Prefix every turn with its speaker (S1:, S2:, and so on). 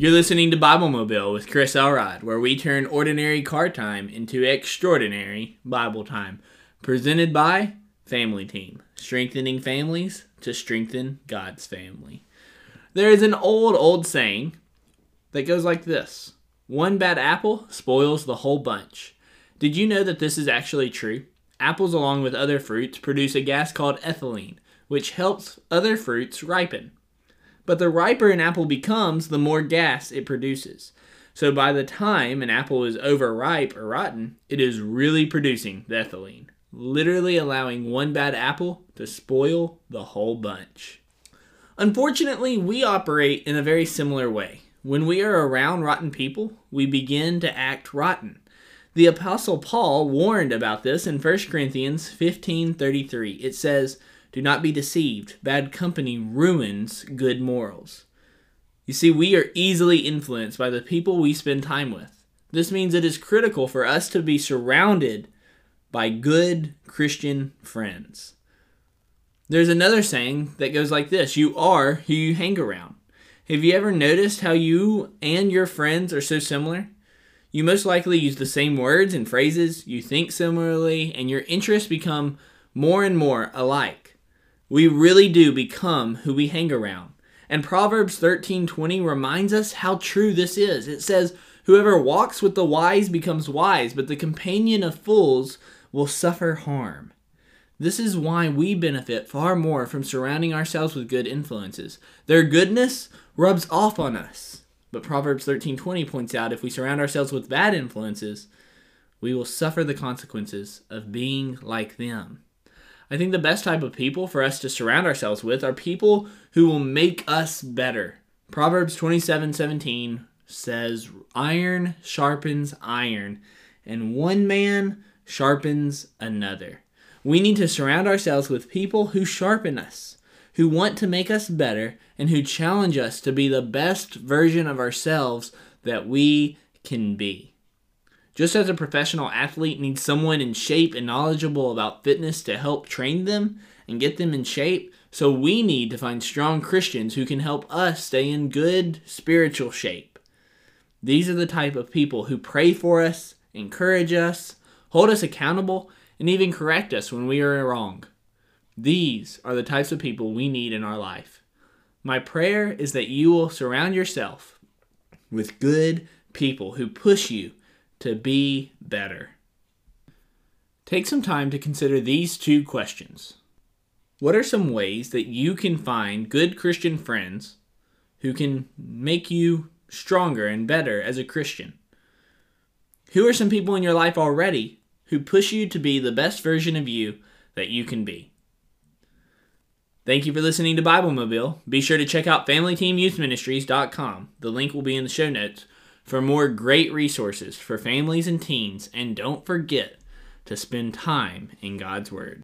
S1: You're listening to Bible Mobile with Chris Elrod, where we turn ordinary car time into extraordinary Bible time. Presented by Family Team, strengthening families to strengthen God's family. There is an old, old saying that goes like this One bad apple spoils the whole bunch. Did you know that this is actually true? Apples, along with other fruits, produce a gas called ethylene, which helps other fruits ripen. But the riper an apple becomes, the more gas it produces. So by the time an apple is overripe or rotten, it is really producing the ethylene, literally allowing one bad apple to spoil the whole bunch. Unfortunately, we operate in a very similar way. When we are around rotten people, we begin to act rotten. The apostle Paul warned about this in 1 Corinthians 15:33. It says, do not be deceived. Bad company ruins good morals. You see, we are easily influenced by the people we spend time with. This means it is critical for us to be surrounded by good Christian friends. There's another saying that goes like this You are who you hang around. Have you ever noticed how you and your friends are so similar? You most likely use the same words and phrases, you think similarly, and your interests become more and more alike. We really do become who we hang around. And Proverbs 13:20 reminds us how true this is. It says, "Whoever walks with the wise becomes wise, but the companion of fools will suffer harm." This is why we benefit far more from surrounding ourselves with good influences. Their goodness rubs off on us. But Proverbs 13:20 points out if we surround ourselves with bad influences, we will suffer the consequences of being like them. I think the best type of people for us to surround ourselves with are people who will make us better. Proverbs 27 17 says, Iron sharpens iron, and one man sharpens another. We need to surround ourselves with people who sharpen us, who want to make us better, and who challenge us to be the best version of ourselves that we can be. Just as a professional athlete needs someone in shape and knowledgeable about fitness to help train them and get them in shape, so we need to find strong Christians who can help us stay in good spiritual shape. These are the type of people who pray for us, encourage us, hold us accountable, and even correct us when we are wrong. These are the types of people we need in our life. My prayer is that you will surround yourself with good people who push you to be better? Take some time to consider these two questions. What are some ways that you can find good Christian friends who can make you stronger and better as a Christian? Who are some people in your life already who push you to be the best version of you that you can be? Thank you for listening to Bible Mobile. Be sure to check out FamilyTeamYouthMinistries.com. The link will be in the show notes for more great resources for families and teens. And don't forget to spend time in God's Word.